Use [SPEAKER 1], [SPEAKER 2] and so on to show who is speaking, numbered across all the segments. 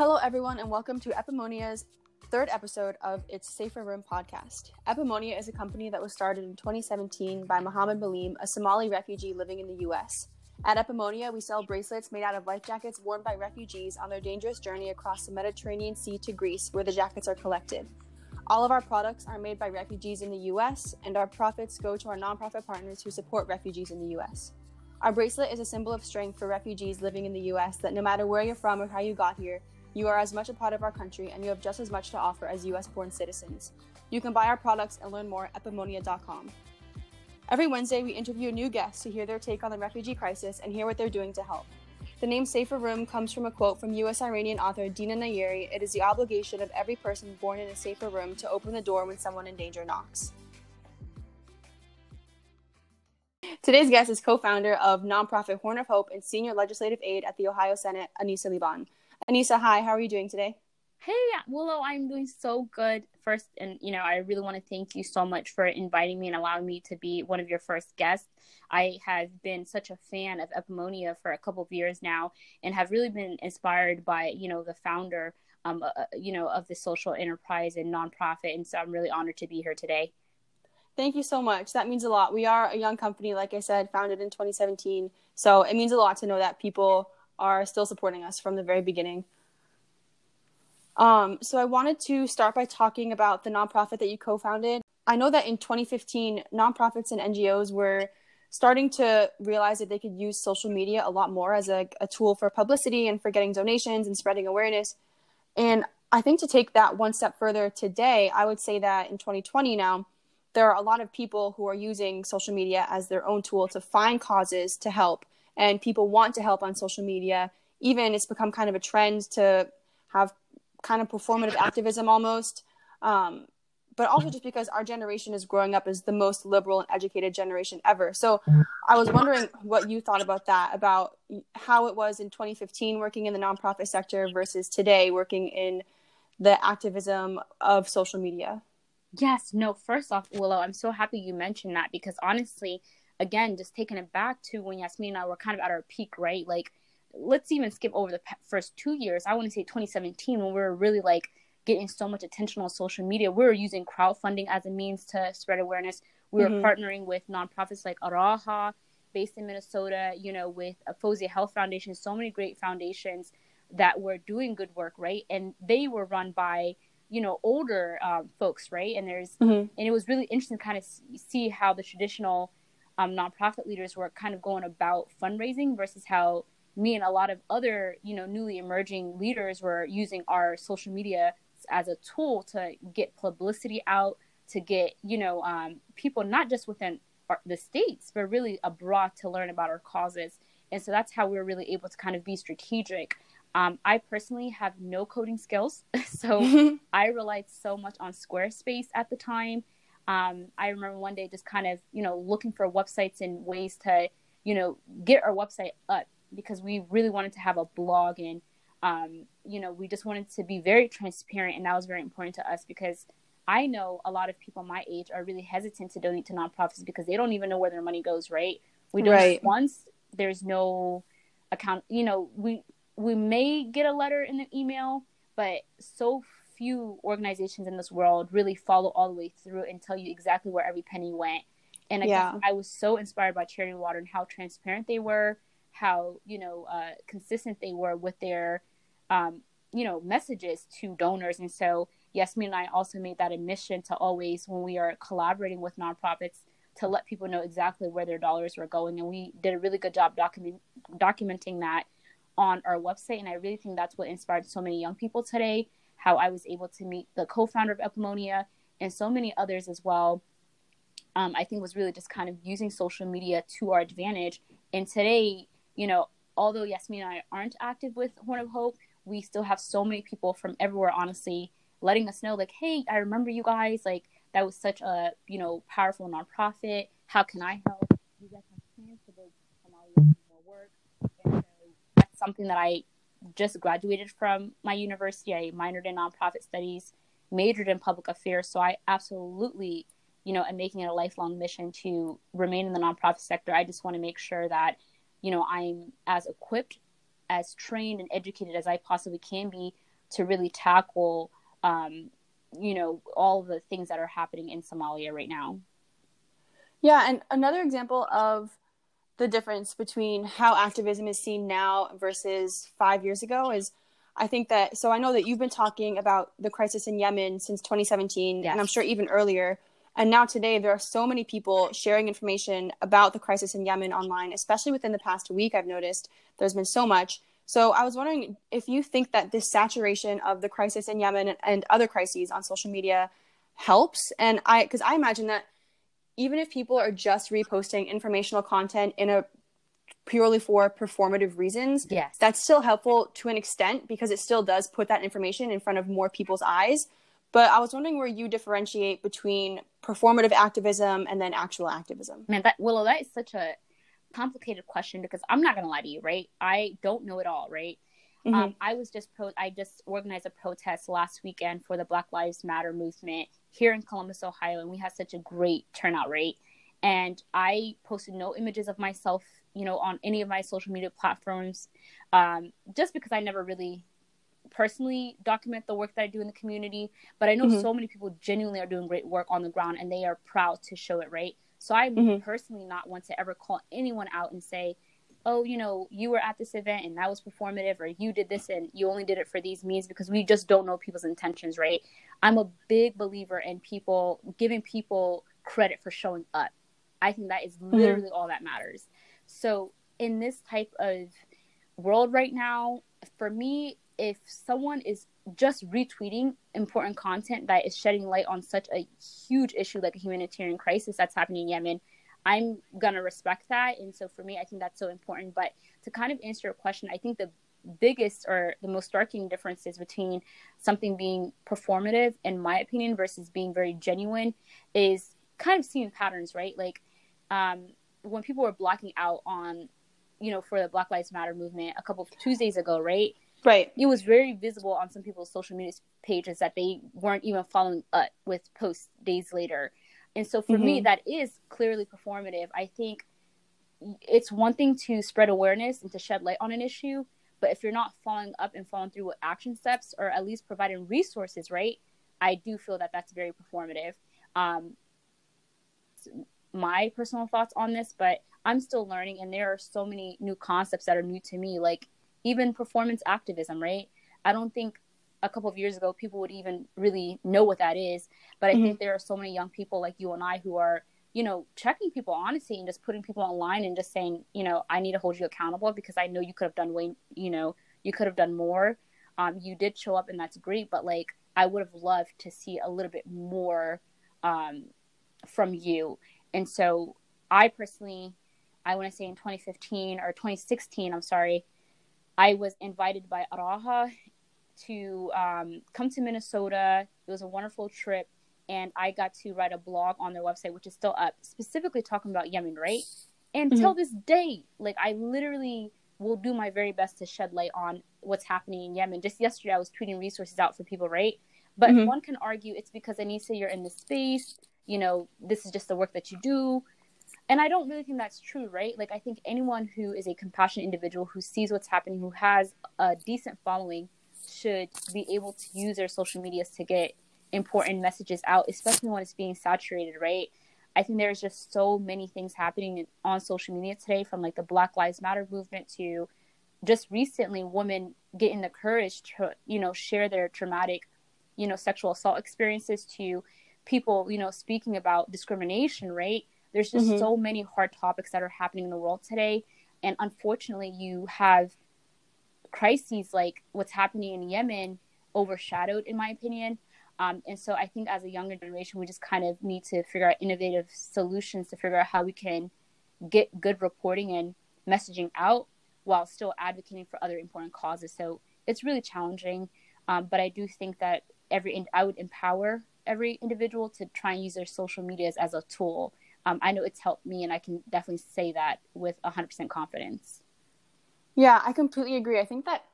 [SPEAKER 1] Hello, everyone, and welcome to Epimonia's third episode of its Safer Room podcast. Epimonia is a company that was started in 2017 by Mohammed Malim, a Somali refugee living in the U.S. At Epimonia, we sell bracelets made out of life jackets worn by refugees on their dangerous journey across the Mediterranean Sea to Greece, where the jackets are collected. All of our products are made by refugees in the U.S., and our profits go to our nonprofit partners who support refugees in the U.S. Our bracelet is a symbol of strength for refugees living in the U.S. that no matter where you're from or how you got here, you are as much a part of our country and you have just as much to offer as US born citizens. You can buy our products and learn more at epimonia.com. Every Wednesday, we interview a new guests to hear their take on the refugee crisis and hear what they're doing to help. The name Safer Room comes from a quote from US Iranian author Dina Nayeri It is the obligation of every person born in a safer room to open the door when someone in danger knocks. Today's guest is co founder of nonprofit Horn of Hope and senior legislative aide at the Ohio Senate, Anissa Liban. Anissa, hi, how are you doing today?
[SPEAKER 2] Hey, Willow, I'm doing so good. First, and you know, I really want to thank you so much for inviting me and allowing me to be one of your first guests. I have been such a fan of Epimonia for a couple of years now, and have really been inspired by you know the founder, um, uh, uh you know, of the social enterprise and nonprofit, and so I'm really honored to be here today.
[SPEAKER 1] Thank you so much. That means a lot. We are a young company, like I said, founded in 2017, so it means a lot to know that people are still supporting us from the very beginning. Um, so I wanted to start by talking about the nonprofit that you co-founded. I know that in 2015, nonprofits and NGOs were starting to realize that they could use social media a lot more as a, a tool for publicity and for getting donations and spreading awareness. And I think to take that one step further today, I would say that in 2020 now, there are a lot of people who are using social media as their own tool to find causes to help and people want to help on social media. Even it's become kind of a trend to have kind of performative activism almost. Um, but also just because our generation is growing up as the most liberal and educated generation ever. So I was wondering what you thought about that, about how it was in 2015 working in the nonprofit sector versus today working in the activism of social media.
[SPEAKER 2] Yes, no, first off, Willow, I'm so happy you mentioned that because honestly, again, just taking it back to when Yasmin and I were kind of at our peak, right? Like, let's even skip over the first two years. I want to say 2017 when we were really like getting so much attention on social media. We were using crowdfunding as a means to spread awareness. We were mm-hmm. partnering with nonprofits like Araha, based in Minnesota, you know, with Fozia Health Foundation, so many great foundations that were doing good work, right? And they were run by, you know, older um, folks, right? And there's, mm-hmm. and it was really interesting to kind of see how the traditional um, nonprofit leaders were kind of going about fundraising versus how me and a lot of other you know newly emerging leaders were using our social media as a tool to get publicity out to get you know um, people not just within our, the states but really abroad to learn about our causes. And so that's how we were really able to kind of be strategic. Um, i personally have no coding skills so i relied so much on squarespace at the time um, I remember one day just kind of, you know, looking for websites and ways to, you know, get our website up because we really wanted to have a blog and, um, you know, we just wanted to be very transparent. And that was very important to us because I know a lot of people my age are really hesitant to donate to nonprofits because they don't even know where their money goes, right? We donate right. once, there's no account, you know, we, we may get a letter in the email, but so few organizations in this world really follow all the way through and tell you exactly where every penny went. And I, yeah. I was so inspired by Charity Water and how transparent they were, how you know uh, consistent they were with their um, you know messages to donors. And so Yasmin and I also made that a mission to always, when we are collaborating with nonprofits, to let people know exactly where their dollars were going. And we did a really good job document, documenting that on our website. And I really think that's what inspired so many young people today how I was able to meet the co-founder of Epimonia and so many others as well. Um, I think was really just kind of using social media to our advantage. And today, you know, although Yasmin and I aren't active with Horn of Hope, we still have so many people from everywhere, honestly, letting us know, like, hey, I remember you guys. Like, that was such a, you know, powerful nonprofit. How can I help? You guys have plans to go more work. And so that's something that I just graduated from my university. I minored in nonprofit studies, majored in public affairs. So I absolutely, you know, am making it a lifelong mission to remain in the nonprofit sector. I just want to make sure that, you know, I'm as equipped, as trained and educated as I possibly can be to really tackle, um, you know, all the things that are happening in Somalia right now.
[SPEAKER 1] Yeah, and another example of the difference between how activism is seen now versus five years ago is I think that so I know that you've been talking about the crisis in Yemen since 2017, yes. and I'm sure even earlier. And now today, there are so many people sharing information about the crisis in Yemen online, especially within the past week. I've noticed there's been so much. So I was wondering if you think that this saturation of the crisis in Yemen and other crises on social media helps. And I, because I imagine that even if people are just reposting informational content in a purely for performative reasons,
[SPEAKER 2] yes.
[SPEAKER 1] that's still helpful to an extent because it still does put that information in front of more people's eyes. But I was wondering where you differentiate between performative activism and then actual activism.
[SPEAKER 2] Man, that Willow, that is such a complicated question because I'm not gonna lie to you, right? I don't know it all, right? Mm-hmm. Um, I was just pro- I just organized a protest last weekend for the Black Lives Matter movement here in Columbus, Ohio, and we had such a great turnout rate. And I posted no images of myself, you know, on any of my social media platforms, um, just because I never really personally document the work that I do in the community. But I know mm-hmm. so many people genuinely are doing great work on the ground, and they are proud to show it, right? So I mm-hmm. personally not want to ever call anyone out and say, oh, you know, you were at this event and that was performative, or you did this and you only did it for these means because we just don't know people's intentions, right? I'm a big believer in people giving people credit for showing up. I think that is mm-hmm. literally mm-hmm. all that matters. So, in this type of world right now, for me, if someone is just retweeting important content that is shedding light on such a huge issue like a humanitarian crisis that's happening in Yemen, I'm gonna respect that. And so for me, I think that's so important. But to kind of answer your question, I think the biggest or the most striking differences between something being performative, in my opinion, versus being very genuine is kind of seeing patterns, right? Like um, when people were blocking out on, you know, for the Black Lives Matter movement a couple of Tuesdays ago, right?
[SPEAKER 1] Right.
[SPEAKER 2] It was very visible on some people's social media pages that they weren't even following up with posts days later. And so for mm-hmm. me, that is clearly performative. I think it's one thing to spread awareness and to shed light on an issue, but if you're not following up and following through with action steps or at least providing resources, right? I do feel that that's very performative. Um, my personal thoughts on this, but I'm still learning, and there are so many new concepts that are new to me. Like even performance activism, right? I don't think a couple of years ago people would even really know what that is. But I mm-hmm. think there are so many young people like you and I who are, you know, checking people honestly and just putting people online and just saying, you know, I need to hold you accountable because I know you could have done way, you know, you could have done more. Um, you did show up and that's great, but like I would have loved to see a little bit more um, from you. And so I personally, I want to say in 2015 or 2016, I'm sorry, I was invited by Araha to um, come to Minnesota. It was a wonderful trip, and I got to write a blog on their website, which is still up, specifically talking about Yemen, right? And mm-hmm. till this day, like I literally will do my very best to shed light on what's happening in Yemen. Just yesterday, I was tweeting resources out for people, right? But mm-hmm. one can argue it's because Anissa, you're in this space. You know, this is just the work that you do and I don't really think that's true, right? Like I think anyone who is a compassionate individual who sees what's happening, who has a decent following, should be able to use their social medias to get important messages out, especially when it's being saturated, right? I think there's just so many things happening on social media today, from like the Black Lives Matter movement to just recently women getting the courage to, you know, share their traumatic, you know, sexual assault experiences to people, you know, speaking about discrimination, right? There's just mm-hmm. so many hard topics that are happening in the world today. And unfortunately, you have crises like what's happening in Yemen overshadowed, in my opinion. Um, and so I think as a younger generation, we just kind of need to figure out innovative solutions to figure out how we can get good reporting and messaging out while still advocating for other important causes. So it's really challenging. Um, but I do think that every, I would empower every individual to try and use their social medias as a tool um, I know it's helped me, and I can definitely say that with 100% confidence.
[SPEAKER 1] Yeah, I completely agree. I think that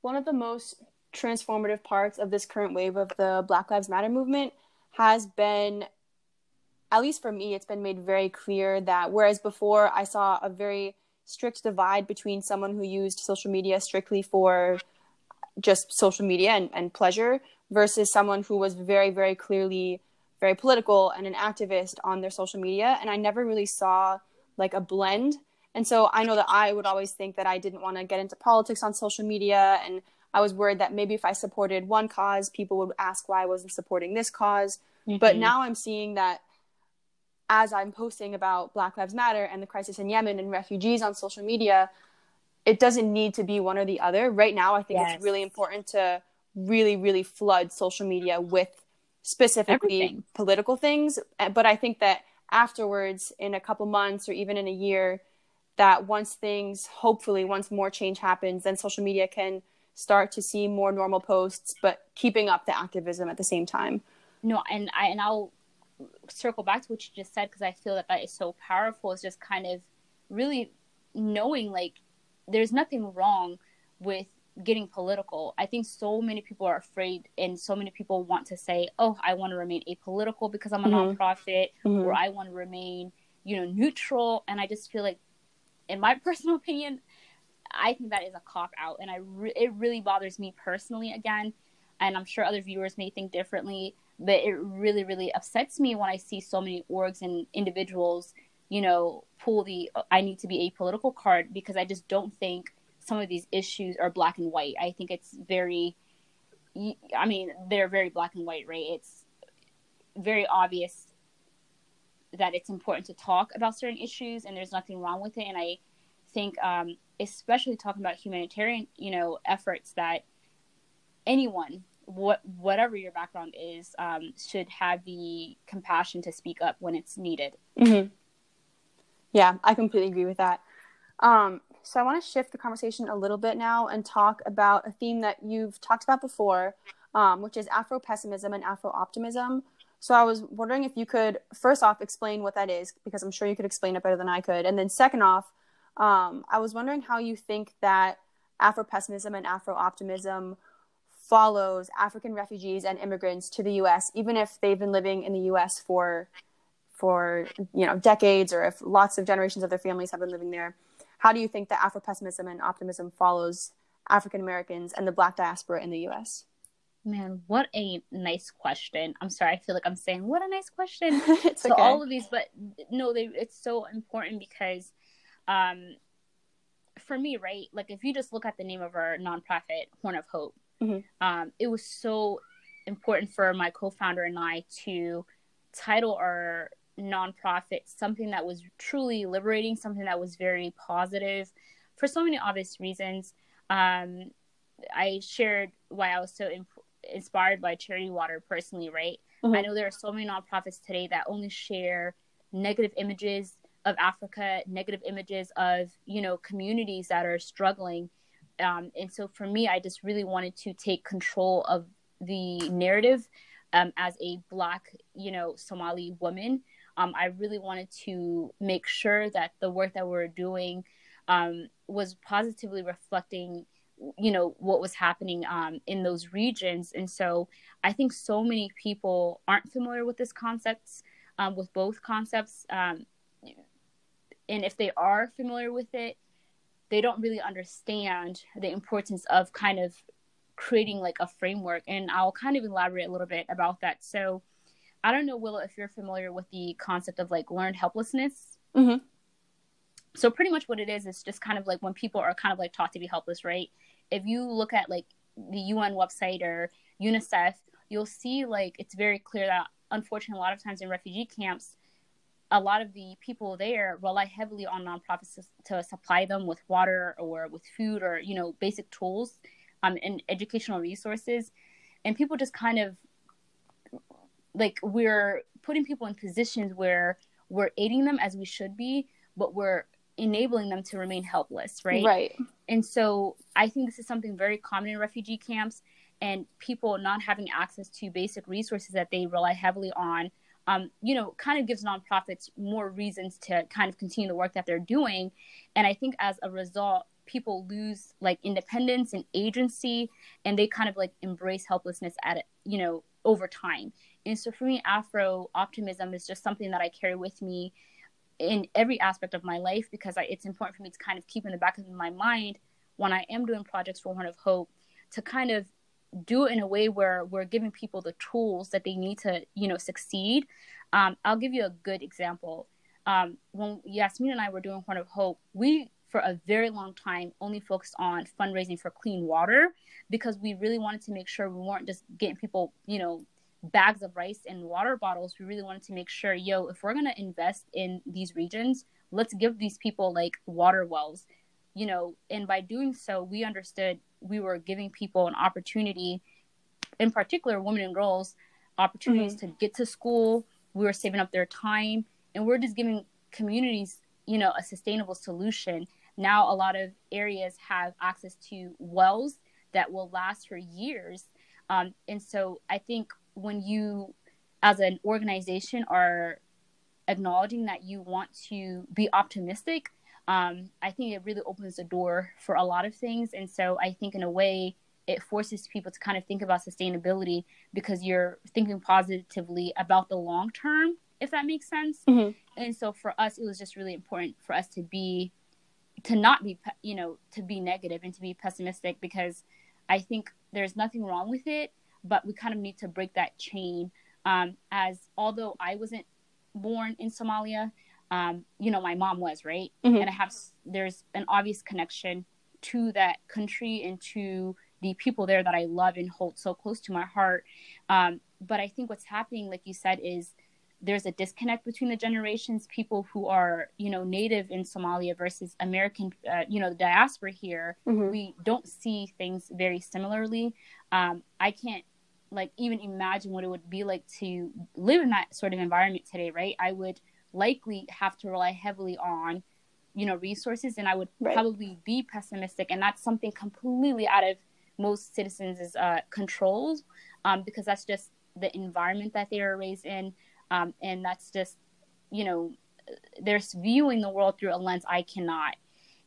[SPEAKER 1] one of the most transformative parts of this current wave of the Black Lives Matter movement has been, at least for me, it's been made very clear that whereas before I saw a very strict divide between someone who used social media strictly for just social media and, and pleasure versus someone who was very, very clearly very political and an activist on their social media. And I never really saw like a blend. And so I know that I would always think that I didn't want to get into politics on social media. And I was worried that maybe if I supported one cause, people would ask why I wasn't supporting this because mm-hmm. But now I'm seeing that as I'm posting about Black Lives Matter and the crisis in Yemen and refugees on social media, it doesn't need to be one or the other. Right now, I think yes. it's really important to really, really flood social media with specifically Everything. political things. But I think that afterwards, in a couple months or even in a year, that once things, hopefully, once more change happens, then social media can start to see more normal posts, but keeping up the activism at the same time.
[SPEAKER 2] No, and I and I'll circle back to what you just said because I feel that that is so powerful. it's just kind of really knowing like there's nothing wrong with getting political. I think so many people are afraid, and so many people want to say, "Oh, I want to remain apolitical because I'm a mm-hmm. nonprofit, mm-hmm. or I want to remain, you know, neutral." And I just feel like, in my personal opinion, I think that is a cop out, and I re- it really bothers me personally. Again, and I'm sure other viewers may think differently, but it really, really upsets me when I see so many orgs and individuals, you know, pull the "I need to be apolitical" card because I just don't think some of these issues are black and white. I think it's very, I mean, they're very black and white, right? It's very obvious that it's important to talk about certain issues, and there's nothing wrong with it. And I think, um, especially talking about humanitarian, you know, efforts that anyone, what whatever your background is, um, should have the compassion to speak up when it's needed.
[SPEAKER 1] Mm-hmm. Yeah, I completely agree with that. Um, so I want to shift the conversation a little bit now and talk about a theme that you've talked about before, um, which is Afro pessimism and Afro optimism. So I was wondering if you could first off explain what that is, because I'm sure you could explain it better than I could, and then second off, um, I was wondering how you think that Afro pessimism and Afro optimism follows African refugees and immigrants to the U.S., even if they've been living in the U.S. for for you know decades, or if lots of generations of their families have been living there how do you think that Afro pessimism and optimism follows African Americans and the Black diaspora in the U.S.?
[SPEAKER 2] Man, what a nice question. I'm sorry, I feel like I'm saying what a nice question to okay. all of these, but no, they it's so important because um for me, right, like if you just look at the name of our nonprofit, Horn of Hope, mm-hmm. um, it was so important for my co-founder and I to title our nonprofit something that was truly liberating, something that was very positive for so many obvious reasons. Um, I shared why I was so imp- inspired by Charity Water personally, right? Mm-hmm. I know there are so many nonprofits today that only share negative images of Africa, negative images of, you know, communities that are struggling. Um, and so for me, I just really wanted to take control of the narrative um, as a Black, you know, Somali woman um, I really wanted to make sure that the work that we are doing um, was positively reflecting you know what was happening um, in those regions and so i think so many people aren't familiar with this concepts um, with both concepts um, and if they are familiar with it they don't really understand the importance of kind of creating like a framework and i'll kind of elaborate a little bit about that so I don't know, Willow, if you're familiar with the concept of like learned helplessness. Mm-hmm. So pretty much what it is is just kind of like when people are kind of like taught to be helpless, right? If you look at like the UN website or UNICEF, you'll see like it's very clear that unfortunately a lot of times in refugee camps, a lot of the people there rely heavily on nonprofits to, to supply them with water or with food or you know basic tools um, and educational resources, and people just kind of like we're putting people in positions where we're aiding them as we should be, but we're enabling them to remain helpless, right?
[SPEAKER 1] Right.
[SPEAKER 2] And so I think this is something very common in refugee camps and people not having access to basic resources that they rely heavily on. Um, you know, kind of gives nonprofits more reasons to kind of continue the work that they're doing. And I think as a result, people lose like independence and agency and they kind of like embrace helplessness at it, you know, over time. And so for me, Afro optimism is just something that I carry with me in every aspect of my life because I, it's important for me to kind of keep in the back of my mind when I am doing projects for Horn of Hope to kind of do it in a way where we're giving people the tools that they need to, you know, succeed. Um, I'll give you a good example. Um, when Yasmin and I were doing Horn of Hope, we for a very long time only focused on fundraising for clean water because we really wanted to make sure we weren't just getting people, you know, bags of rice and water bottles. We really wanted to make sure, yo, if we're gonna invest in these regions, let's give these people like water wells, you know. And by doing so, we understood we were giving people an opportunity, in particular, women and girls, opportunities mm-hmm. to get to school. We were saving up their time, and we're just giving communities, you know, a sustainable solution. Now, a lot of areas have access to wells that will last for years. Um, and so I think when you, as an organization, are acknowledging that you want to be optimistic, um, I think it really opens the door for a lot of things. And so I think, in a way, it forces people to kind of think about sustainability because you're thinking positively about the long term, if that makes sense. Mm-hmm. And so for us, it was just really important for us to be, to not be, you know, to be negative and to be pessimistic because I think there's nothing wrong with it, but we kind of need to break that chain. Um, as although I wasn't born in Somalia, um, you know, my mom was right, mm-hmm. and I have there's an obvious connection to that country and to the people there that I love and hold so close to my heart. Um, but I think what's happening, like you said, is there's a disconnect between the generations. People who are, you know, native in Somalia versus American, uh, you know, the diaspora here, mm-hmm. we don't see things very similarly. Um, I can't like even imagine what it would be like to live in that sort of environment today, right? I would likely have to rely heavily on you know resources and i would right. probably be pessimistic and that's something completely out of most citizens' uh, controls um, because that's just the environment that they are raised in um, and that's just you know they're viewing the world through a lens i cannot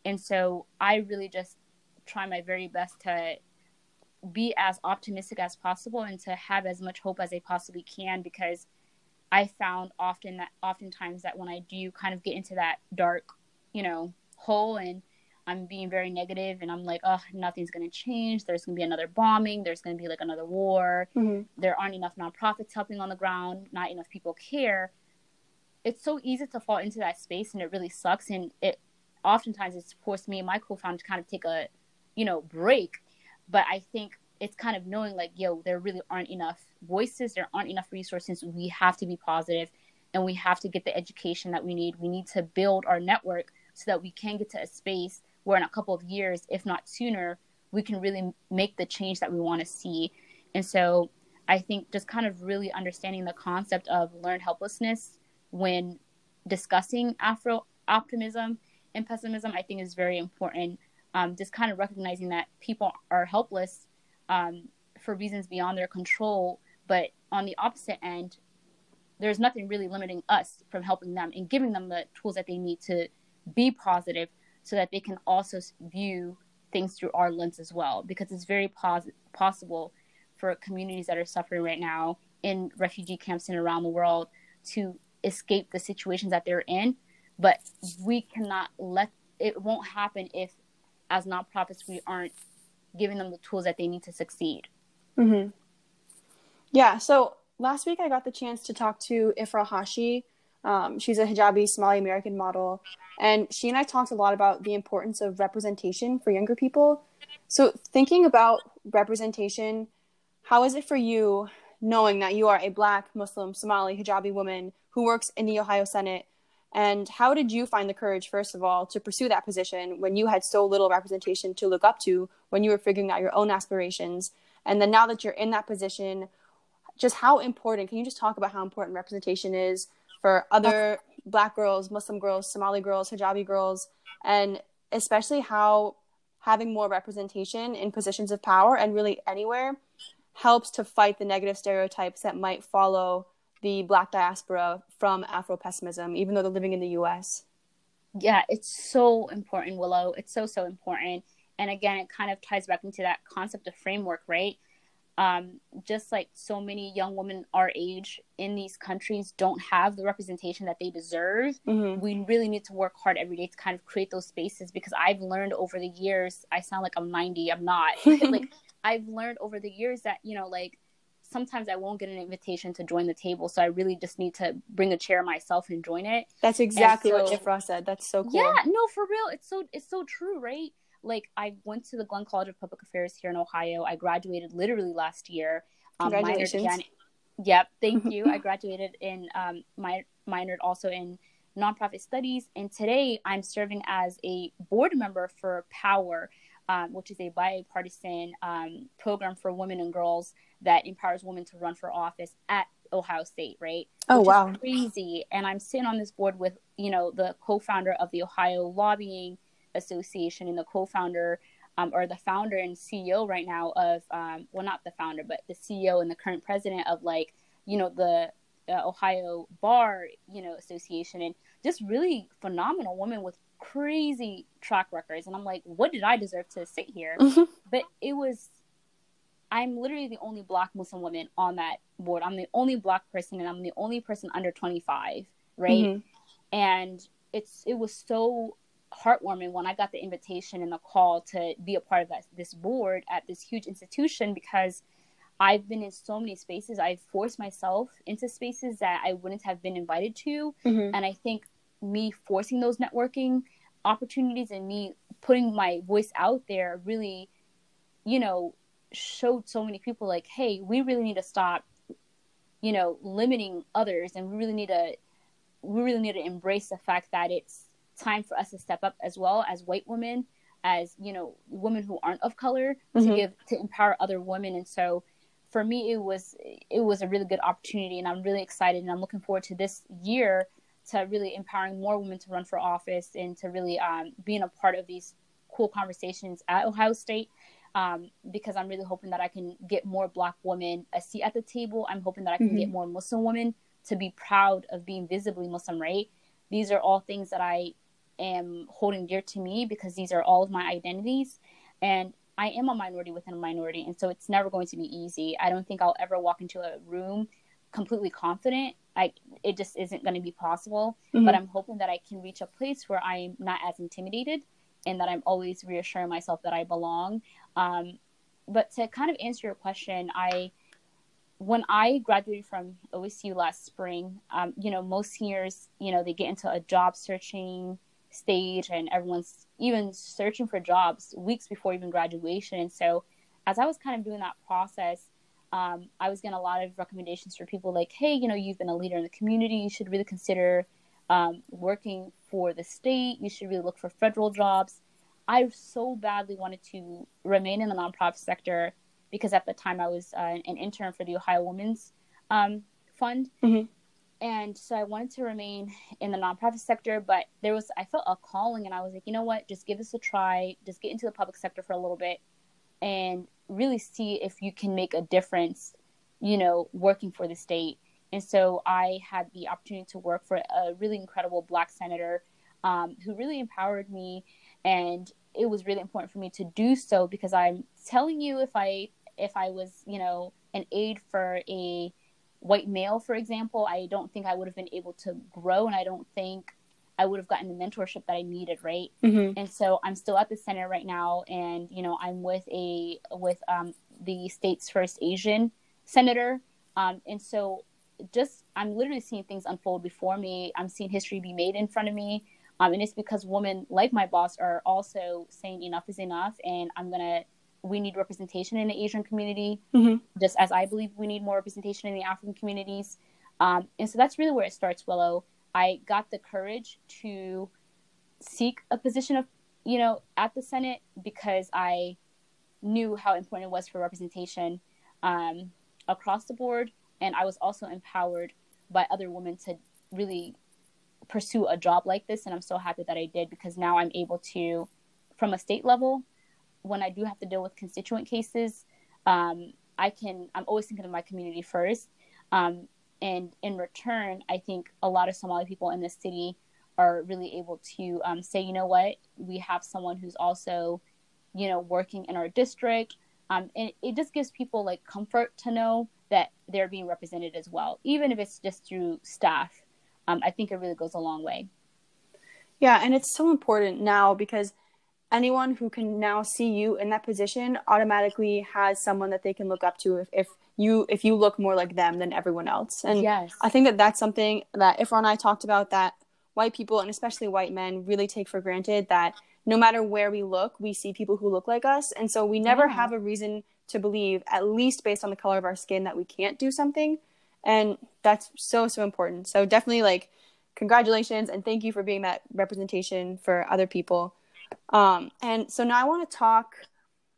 [SPEAKER 2] and so i really just try my very best to be as optimistic as possible and to have as much hope as i possibly can because I found often that oftentimes that when I do kind of get into that dark, you know, hole and I'm being very negative and I'm like, oh, nothing's going to change. There's going to be another bombing. There's going to be like another war. Mm-hmm. There aren't enough nonprofits helping on the ground. Not enough people care. It's so easy to fall into that space and it really sucks. And it oftentimes it's forced me and my co-founder to kind of take a, you know, break. But I think it's kind of knowing like, yo, there really aren't enough voices, there aren't enough resources. We have to be positive and we have to get the education that we need. We need to build our network so that we can get to a space where in a couple of years, if not sooner, we can really make the change that we want to see. And so I think just kind of really understanding the concept of learned helplessness when discussing Afro optimism and pessimism, I think is very important. Um, just kind of recognizing that people are helpless um, for reasons beyond their control. But on the opposite end, there's nothing really limiting us from helping them and giving them the tools that they need to be positive so that they can also view things through our lens as well. Because it's very pos- possible for communities that are suffering right now in refugee camps and around the world to escape the situations that they're in. But we cannot let it won't happen if, as nonprofits, we aren't giving them the tools that they need to succeed.
[SPEAKER 1] Mm-hmm. Yeah. So last week I got the chance to talk to Ifrah Hashi. Um, she's a hijabi Somali American model, and she and I talked a lot about the importance of representation for younger people. So thinking about representation, how is it for you knowing that you are a Black Muslim Somali hijabi woman who works in the Ohio Senate and how did you find the courage, first of all, to pursue that position when you had so little representation to look up to, when you were figuring out your own aspirations? And then now that you're in that position, just how important, can you just talk about how important representation is for other Black girls, Muslim girls, Somali girls, hijabi girls, and especially how having more representation in positions of power and really anywhere helps to fight the negative stereotypes that might follow the black diaspora from afro pessimism even though they're living in the us
[SPEAKER 2] yeah it's so important willow. It's so so important. And again it kind of ties back into that concept of framework right? Um, just like so many young women our age in these countries don't have the representation that they deserve mm-hmm. we really need to work hard every day to kind of create those spaces because i've learned over the years i sound like i'm 90 i'm not. Like I've learned over the years that, you know, like sometimes I won't get an invitation to join the table. So I really just need to bring a chair myself and join it.
[SPEAKER 1] That's exactly so, what Ifrah said. That's so cool.
[SPEAKER 2] Yeah, no, for real. It's so it's so true, right? Like I went to the Glenn College of Public Affairs here in Ohio. I graduated literally last year.
[SPEAKER 1] Um, Congratulations. Minored
[SPEAKER 2] yep, thank you. I graduated in um, my minored also in nonprofit studies, and today I'm serving as a board member for Power, um, which is a bipartisan um, program for women and girls that empowers women to run for office at Ohio State, right?
[SPEAKER 1] Oh which wow,
[SPEAKER 2] crazy! And I'm sitting on this board with you know the co-founder of the Ohio Lobbying Association and the co-founder um, or the founder and CEO right now of um, well not the founder but the CEO and the current president of like you know the uh, Ohio Bar you know Association and just really phenomenal woman with crazy track records and I'm like what did I deserve to sit here mm-hmm. but it was I'm literally the only black Muslim woman on that board I'm the only black person and I'm the only person under 25 right mm-hmm. and it's it was so heartwarming when I got the invitation and the call to be a part of that, this board at this huge institution because I've been in so many spaces. I've forced myself into spaces that I wouldn't have been invited to. Mm-hmm. And I think me forcing those networking opportunities and me putting my voice out there really, you know, showed so many people like, hey, we really need to stop, you know, limiting others and we really need to we really need to embrace the fact that it's time for us to step up as well as white women, as you know, women who aren't of color mm-hmm. to give to empower other women. And so, for me, it was it was a really good opportunity, and I'm really excited, and I'm looking forward to this year to really empowering more women to run for office and to really um, being a part of these cool conversations at Ohio State. Um, because I'm really hoping that I can get more Black women a seat at the table. I'm hoping that I can mm-hmm. get more Muslim women to be proud of being visibly Muslim, right? These are all things that I am holding dear to me because these are all of my identities. And I am a minority within a minority. And so it's never going to be easy. I don't think I'll ever walk into a room completely confident. I it just isn't going to be possible. Mm-hmm. But I'm hoping that I can reach a place where I'm not as intimidated and that I'm always reassuring myself that I belong. Um, but to kind of answer your question, I when I graduated from OSU last spring, um, you know, most seniors, you know, they get into a job searching stage and everyone's even searching for jobs weeks before even graduation. And so, as I was kind of doing that process, um, I was getting a lot of recommendations for people like, hey, you know, you've been a leader in the community. You should really consider um, working for the state. You should really look for federal jobs. I so badly wanted to remain in the nonprofit sector because at the time I was uh, an intern for the Ohio Women's um, Fund. Mm-hmm and so I wanted to remain in the nonprofit sector, but there was I felt a calling, and I was like, you know what, just give this a try, just get into the public sector for a little bit, and really see if you can make a difference, you know, working for the state. And so I had the opportunity to work for a really incredible Black senator um, who really empowered me, and it was really important for me to do so because I'm telling you, if I if I was, you know, an aide for a white male, for example, I don't think I would have been able to grow, and I don't think I would have gotten the mentorship that I needed, right? Mm-hmm. And so I'm still at the center right now, and you know I'm with a with um, the state's first Asian senator, um, and so just I'm literally seeing things unfold before me. I'm seeing history be made in front of me, um, and it's because women like my boss are also saying enough is enough, and I'm gonna we need representation in the Asian community, mm-hmm. just as I believe we need more representation in the African communities. Um, and so that's really where it starts, Willow. I got the courage to seek a position of, you know, at the Senate because I knew how important it was for representation um, across the board. And I was also empowered by other women to really pursue a job like this. And I'm so happy that I did because now I'm able to, from a state level, when I do have to deal with constituent cases, um, I can. I'm always thinking of my community first, um, and in return, I think a lot of Somali people in this city are really able to um, say, you know what, we have someone who's also, you know, working in our district, um, and it just gives people like comfort to know that they're being represented as well, even if it's just through staff. Um, I think it really goes a long way.
[SPEAKER 1] Yeah, and it's so important now because anyone who can now see you in that position automatically has someone that they can look up to if, if you if you look more like them than everyone else. And
[SPEAKER 2] yes.
[SPEAKER 1] I think that that's something that Ifrah and i talked about that white people and especially white men really take for granted that no matter where we look we see people who look like us. And so we never
[SPEAKER 2] Yeah.
[SPEAKER 1] have a reason to believe at least based on the color of our skin that we can't do something. And that's so so important. So definitely like congratulations and thank you for being that representation for other people. Um, and so now i want to talk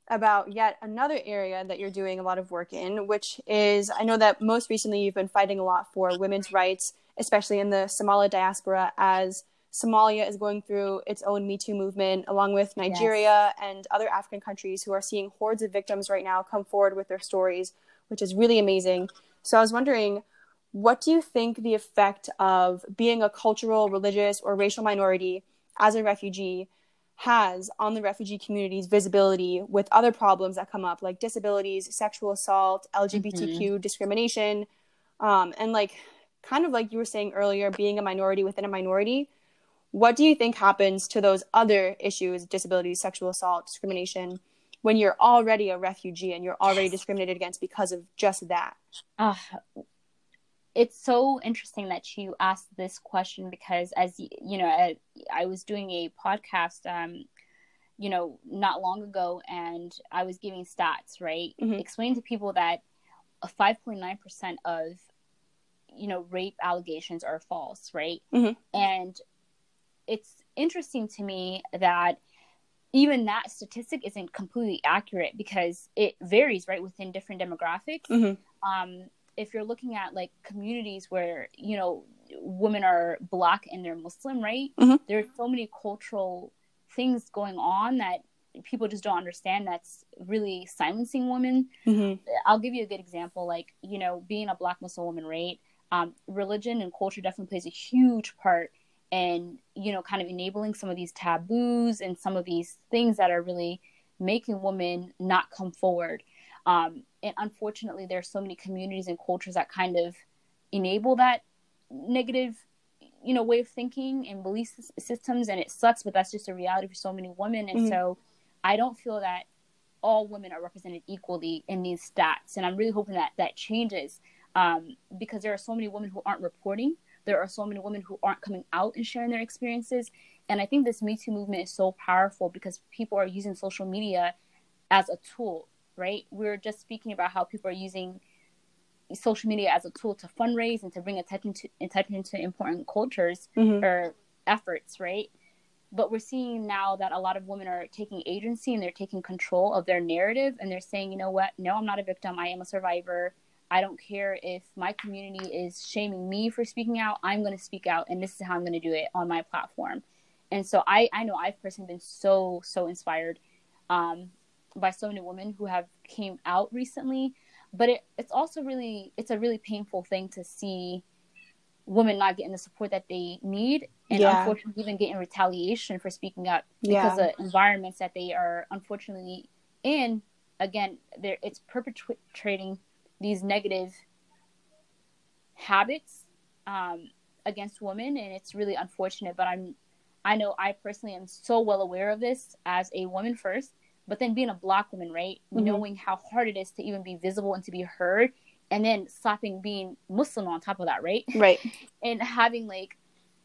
[SPEAKER 1] about yet another area that you're doing a lot of work in which is i know that most recently you've been fighting a lot for women's rights especially in the somali diaspora as somalia is going through its own me too movement along with nigeria and other african countries who are seeing hordes of victims right now come forward with their stories which is really amazing. So i was wondering what do you think the effect of being a cultural, religious, or racial minority as a refugee has on the refugee community's visibility with other problems that come up, like disabilities, sexual assault, LGBTQ discrimination, um, and like kind of like you were saying earlier, being a minority within a minority? What do you think happens to those other issues, disabilities, sexual assault, discrimination, when you're already a refugee and you're already discriminated against because of just that?
[SPEAKER 2] uh, it's so interesting that you asked this question because as you know I, I was doing a podcast um you know not long ago and i was giving stats right
[SPEAKER 1] Mhm.
[SPEAKER 2] explaining to people that 5.9% of you know rape allegations are false right
[SPEAKER 1] Mhm.
[SPEAKER 2] and it's interesting to me that even that statistic isn't completely accurate because it varies right within different demographics
[SPEAKER 1] Mhm.
[SPEAKER 2] um, if you're looking at like communities where you know women are black and they're muslim right
[SPEAKER 1] Mhm.
[SPEAKER 2] there's so many cultural things going on that people just don't understand that's really silencing women
[SPEAKER 1] Mm-hmm.
[SPEAKER 2] i'll give you a good example like you know being a black muslim woman right um, religion and culture definitely plays a huge part in you know kind of enabling some of these taboos and some of these things that are really making women not come forward um, and unfortunately there's so many communities and cultures that kind of enable that negative you know way of thinking and belief systems and it sucks but that's just a reality for so many women. And
[SPEAKER 1] Mhm.
[SPEAKER 2] so i don't feel that all women are represented equally in these stats. And i'm really hoping that that changes um, because there are so many women who aren't reporting. There are so many women who aren't coming out and sharing their experiences. And i think this me too movement is so powerful because people are using social media as a tool right? We're just speaking about how people are using social media as a tool to fundraise and to bring attention to attention to important cultures
[SPEAKER 1] Mhm.
[SPEAKER 2] or efforts right? But we're seeing now that a lot of women are taking agency and they're taking control of their narrative and they're saying you know what? No i'm not a victim. I am a survivor. I don't care if my community is shaming me for speaking out. I'm going to speak out and this is how i'm going to do it on my platform. And so i i know i've personally been so so inspired um, by so many women who have came out recently but it, it's also really it's a really painful thing to see women not getting the support that they need and
[SPEAKER 1] Yeah.
[SPEAKER 2] unfortunately even getting retaliation for speaking up because
[SPEAKER 1] Yeah.
[SPEAKER 2] of environments that they are unfortunately in again there it's perpetrating these negative habits um, against women and it's really unfortunate but i'm i know i personally am so well aware of this as a woman first but then being a black woman right
[SPEAKER 1] Mhm.
[SPEAKER 2] knowing how hard it is to even be visible and to be heard and then slapping being muslim on top of that right
[SPEAKER 1] Right.
[SPEAKER 2] and having like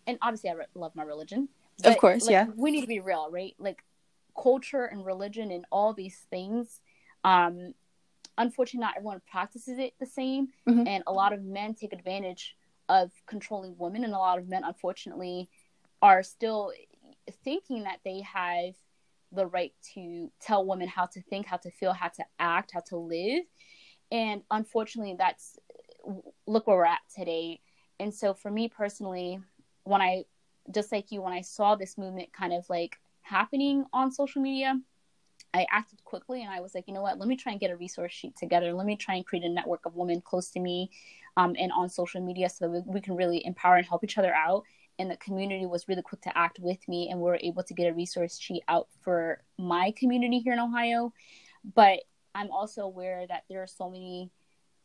[SPEAKER 2] and obviously i re- love my religion
[SPEAKER 1] Of course,
[SPEAKER 2] like,
[SPEAKER 1] yeah.
[SPEAKER 2] we need to be real right like culture and religion and all these things um unfortunately not everyone practices it the same
[SPEAKER 1] Mhm.
[SPEAKER 2] and a lot of men take advantage of controlling women and a lot of men unfortunately are still thinking that they have the right to tell women how to think how to feel how to act how to live. And unfortunately that's look where we're at today. And so for me personally when i just like you when i saw this movement kind of like happening on social media i acted quickly and i was like you know what? Let me try and get a resource sheet together. Let me try and create a network of women close to me um, and on social media so that we, we can really empower and help each other out and the community was really quick to act with me and we were able to get a resource sheet out for my community here in ohio but i'm also aware that there are so many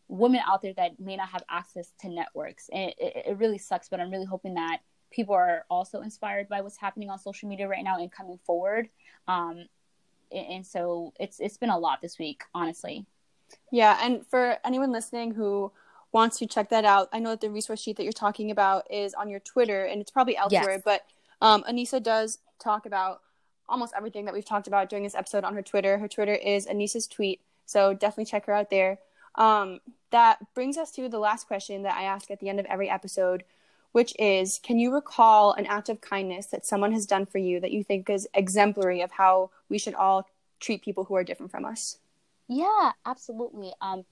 [SPEAKER 2] women out there that may not have access to networks and it, it, really sucks but i'm really hoping that people are also inspired by what's happening on social media right now and coming forward. Um, and so it's it's been a lot this week, honestly.
[SPEAKER 1] Yeah, and for anyone listening who wants to check that out, I know that the resource sheet that you're talking about is on your Twitter, and it's probably elsewhere. Yes. But um, Anissa does talk about almost everything that we've talked about during this episode on her Twitter. Her Twitter is Anissa's tweet, so definitely check her out there. Um, that brings us to the last question that I ask at the end of every episode, which is Can you recall an act of kindness that someone has done for you that you think is exemplary of how we should all treat people who are different from us?
[SPEAKER 2] Yeah, absolutely. Um,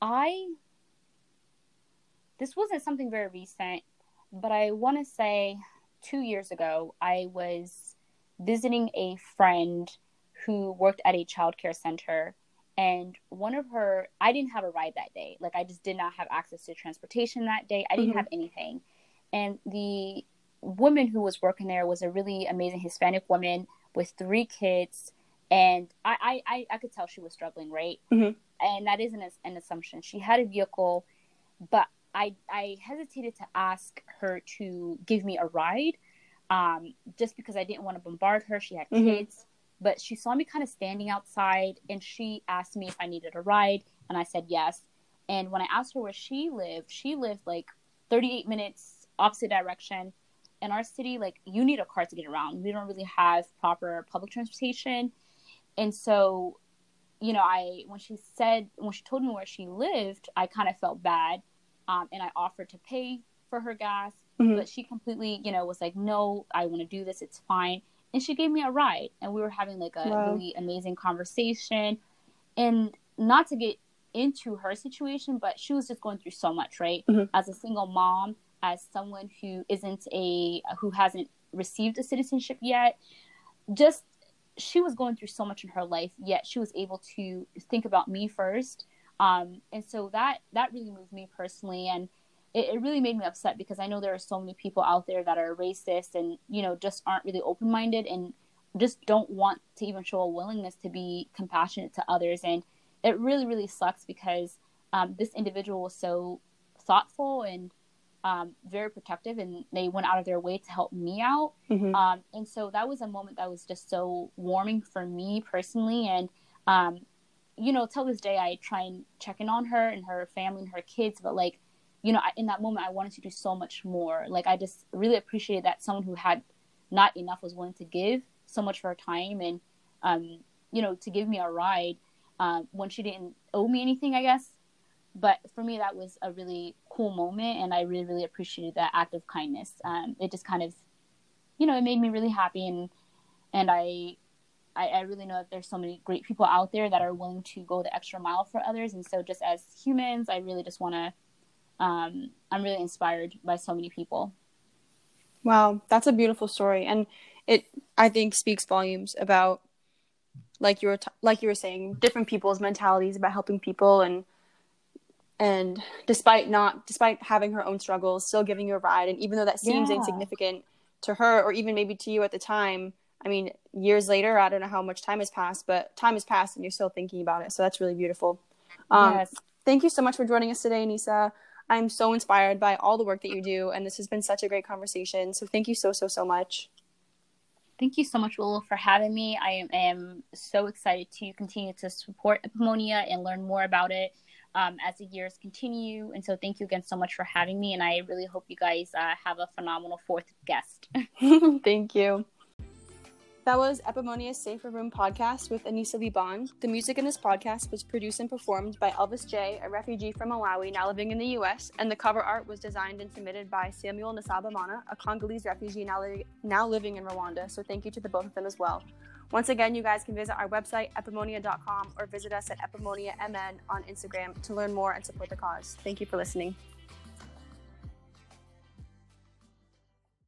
[SPEAKER 2] I, this wasn't something very recent, but I want to say two years ago, I was visiting a friend who worked at a childcare center and one of her i didn't have a ride that day like i just did not have access to transportation that day i didn't mm-hmm. have anything and the woman who was working there was a really amazing hispanic woman with three kids and i i i, could tell she was struggling right mm-hmm. And that isn't an assumption she had a vehicle but i i hesitated to ask her to give me a ride um, just because i didn't want to bombard her she had mm-hmm. kids but she saw me kind of standing outside and she asked me if I needed a ride and I said yes. And when I asked her where she lived, she lived like 38 minutes opposite direction. In our city, like you need a car to get around. We don't really have proper public transportation. And so, you know, I when she said when she told me where she lived, I kind of felt bad. Um, and I offered to pay for her gas, mm-hmm. but she completely, you know, was like, "No, I want to do this. It's fine." and she gave me a ride and we were having like a wow. really amazing conversation and not to get into her situation but she was just going through so much right mm-hmm. as a single mom as someone who isn't a who hasn't received a citizenship yet just she was going through so much in her life yet she was able to think about me first. Um, and so that that really moved me personally and it, it really made me upset because I know there are so many people out there that are racist and you know just aren't really open minded and just don't want to even show a willingness to be compassionate to others. And it really really sucks because um, this individual was so thoughtful and um, very protective and they went out of their way to help me out mm-hmm. um, and so that was a moment that was just so warming for me personally and um, you know till this day i try and check in on her and her family and her kids but like you know, in that moment, I wanted to do so much more. Like, I just really appreciated that someone who had not enough was willing to give so much for her time and, um, you know, to give me a ride uh, when she didn't owe me anything, I guess. But for me, that was a really cool moment, and I really, really appreciated that act of kindness. Um, it just kind of, you know, it made me really happy, and and I, I, I really know that there's so many great people out there that are willing to go the extra mile for others, and so just as humans, I really just want to um, I'm really inspired by so many people.
[SPEAKER 1] Wow, that's a beautiful story, and it I think speaks volumes about like you were t- like you were saying different people's mentalities about helping people and and despite not despite having her own struggles still giving you a ride and even though that seems yeah. insignificant to her or even maybe to you at the time i mean years later i don't know how much time has passed but time has passed and you're still thinking about it so that's really beautiful um, yes. thank you so much for joining us today nisa I'm so inspired by all the work that you do, and this has been such a great conversation. So thank you so, so, so much.
[SPEAKER 2] Thank you so much, Willow, for having me. I am so excited to continue to support Epimonia and learn more about it um, as the years continue. And so, thank you again so much for having me. And I really hope you guys uh, have a phenomenal fourth guest.
[SPEAKER 1] thank you. That was Epimonia's Safer Room podcast with Anissa Liban. The music in this podcast was produced and performed by Elvis J., a refugee from Malawi now living in the U.S., and the cover art was designed and submitted by Samuel Nasabamana, a Congolese refugee now, li- now living in Rwanda. So thank you to the both of them as well. Once again, you guys can visit our website, epimonia.com, or visit us at epimoniamn on Instagram to learn more and support the cause. Thank you for listening.